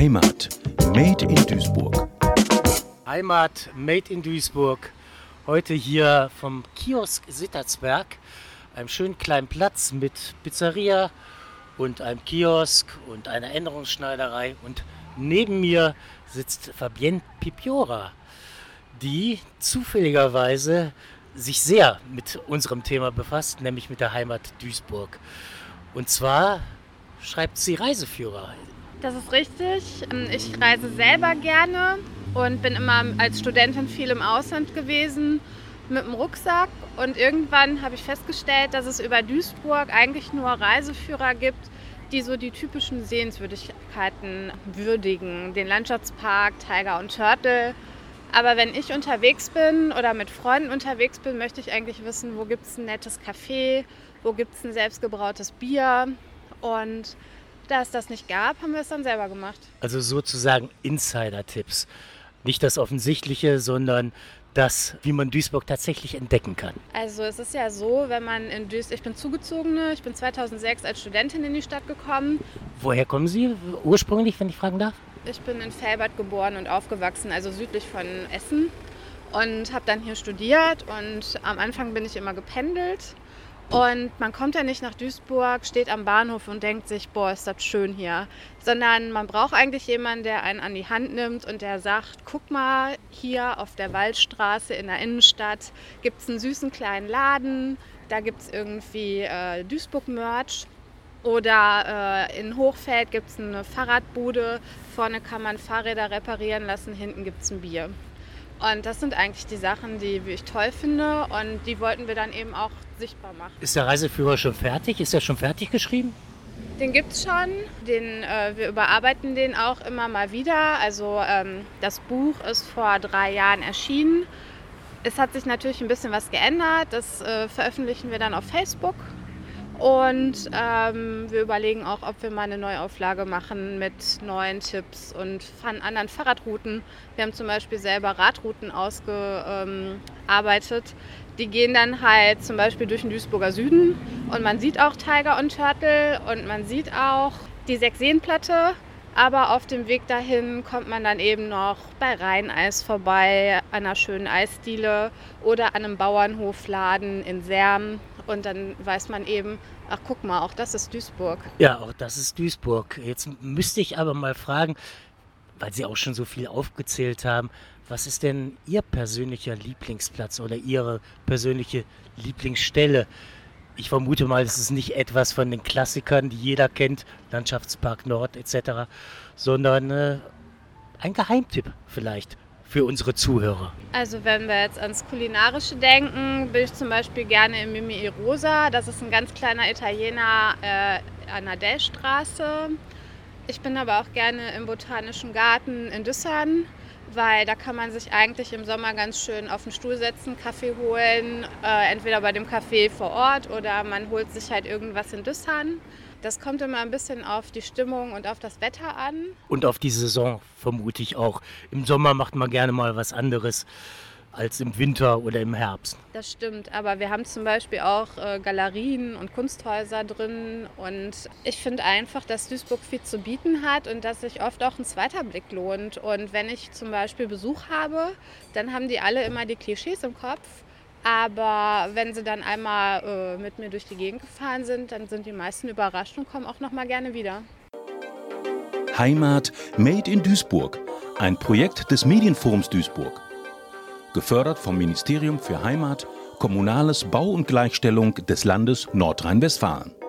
Heimat. Made in Duisburg. Heimat Made in Duisburg. Heute hier vom Kiosk Sittersberg, einem schönen kleinen Platz mit Pizzeria und einem Kiosk und einer Änderungsschneiderei. Und neben mir sitzt Fabienne Pipiora, die zufälligerweise sich sehr mit unserem Thema befasst, nämlich mit der Heimat Duisburg. Und zwar schreibt sie Reiseführer. Das ist richtig. Ähm, ich reise selber gerne und bin immer als Studentin viel im Ausland gewesen mit dem Rucksack. Und irgendwann habe ich festgestellt, dass es über Duisburg eigentlich nur Reiseführer gibt, die so die typischen Sehenswürdigkeiten würdigen. Den Landschaftspark, Tiger und Turtle. Aber wenn ich unterwegs bin oder mit Freunden unterwegs bin, möchte ich eigentlich wissen, wo gibt es ein nettes Café, wo gibt es ein selbstgebrautes Bier. Und da es das nicht gab, haben wir es dann selber gemacht. Also sozusagen Insider-Tipps. Nicht das Offensichtliche, sondern das, wie man Duisburg tatsächlich entdecken kann. Also es ist ja so, wenn man in Duisburg, ich bin zugezogene, ich bin 2006 als Studentin in die Stadt gekommen. Woher kommen Sie ursprünglich, wenn ich fragen darf? Ich bin in Felbert geboren und aufgewachsen, also südlich von Essen und habe dann hier studiert und am Anfang bin ich immer gependelt und man kommt ja nicht nach Duisburg, steht am Bahnhof und denkt sich, boah, ist das schön hier. Sondern man braucht eigentlich jemanden, der einen an die Hand nimmt und der sagt, guck mal, hier auf der Waldstraße in der Innenstadt gibt es einen süßen kleinen Laden, da gibt es irgendwie äh, Duisburg-Merch. Oder äh, in Hochfeld gibt es eine Fahrradbude, vorne kann man Fahrräder reparieren lassen, hinten gibt es ein Bier. Und das sind eigentlich die Sachen, die ich toll finde und die wollten wir dann eben auch sichtbar machen. Ist der Reiseführer schon fertig? Ist er schon fertig geschrieben? Den gibt es schon. Den, äh, wir überarbeiten den auch immer mal wieder. Also ähm, das Buch ist vor drei Jahren erschienen. Es hat sich natürlich ein bisschen was geändert. Das äh, veröffentlichen wir dann auf Facebook und ähm, wir überlegen auch, ob wir mal eine Neuauflage machen mit neuen Tipps und anderen Fahrradrouten. Wir haben zum Beispiel selber Radrouten ausgearbeitet. Die gehen dann halt zum Beispiel durch den Duisburger Süden und man sieht auch Tiger und Turtle und man sieht auch die Sechseenplatte. Aber auf dem Weg dahin kommt man dann eben noch bei Rheineis vorbei, einer schönen Eisdiele oder an einem Bauernhofladen in Serm und dann weiß man eben, ach guck mal, auch das ist Duisburg. Ja, auch das ist Duisburg. Jetzt müsste ich aber mal fragen, weil Sie auch schon so viel aufgezählt haben, was ist denn Ihr persönlicher Lieblingsplatz oder Ihre persönliche Lieblingsstelle? Ich vermute mal, es ist nicht etwas von den Klassikern, die jeder kennt, Landschaftspark Nord etc., sondern äh, ein Geheimtipp vielleicht für unsere Zuhörer? Also wenn wir jetzt ans Kulinarische denken, bin ich zum Beispiel gerne im Mimi Rosa. Das ist ein ganz kleiner Italiener äh, an der Dellstraße. Ich bin aber auch gerne im Botanischen Garten in Düssern, weil da kann man sich eigentlich im Sommer ganz schön auf den Stuhl setzen, Kaffee holen, äh, entweder bei dem Café vor Ort oder man holt sich halt irgendwas in Düssern. Das kommt immer ein bisschen auf die Stimmung und auf das Wetter an. Und auf die Saison vermute ich auch. Im Sommer macht man gerne mal was anderes als im Winter oder im Herbst. Das stimmt, aber wir haben zum Beispiel auch äh, Galerien und Kunsthäuser drin und ich finde einfach, dass Duisburg viel zu bieten hat und dass sich oft auch ein zweiter Blick lohnt. Und wenn ich zum Beispiel Besuch habe, dann haben die alle immer die Klischees im Kopf aber wenn sie dann einmal äh, mit mir durch die Gegend gefahren sind, dann sind die meisten überrascht und kommen auch noch mal gerne wieder. Heimat Made in Duisburg, ein Projekt des Medienforums Duisburg. Gefördert vom Ministerium für Heimat, Kommunales Bau und Gleichstellung des Landes Nordrhein-Westfalen.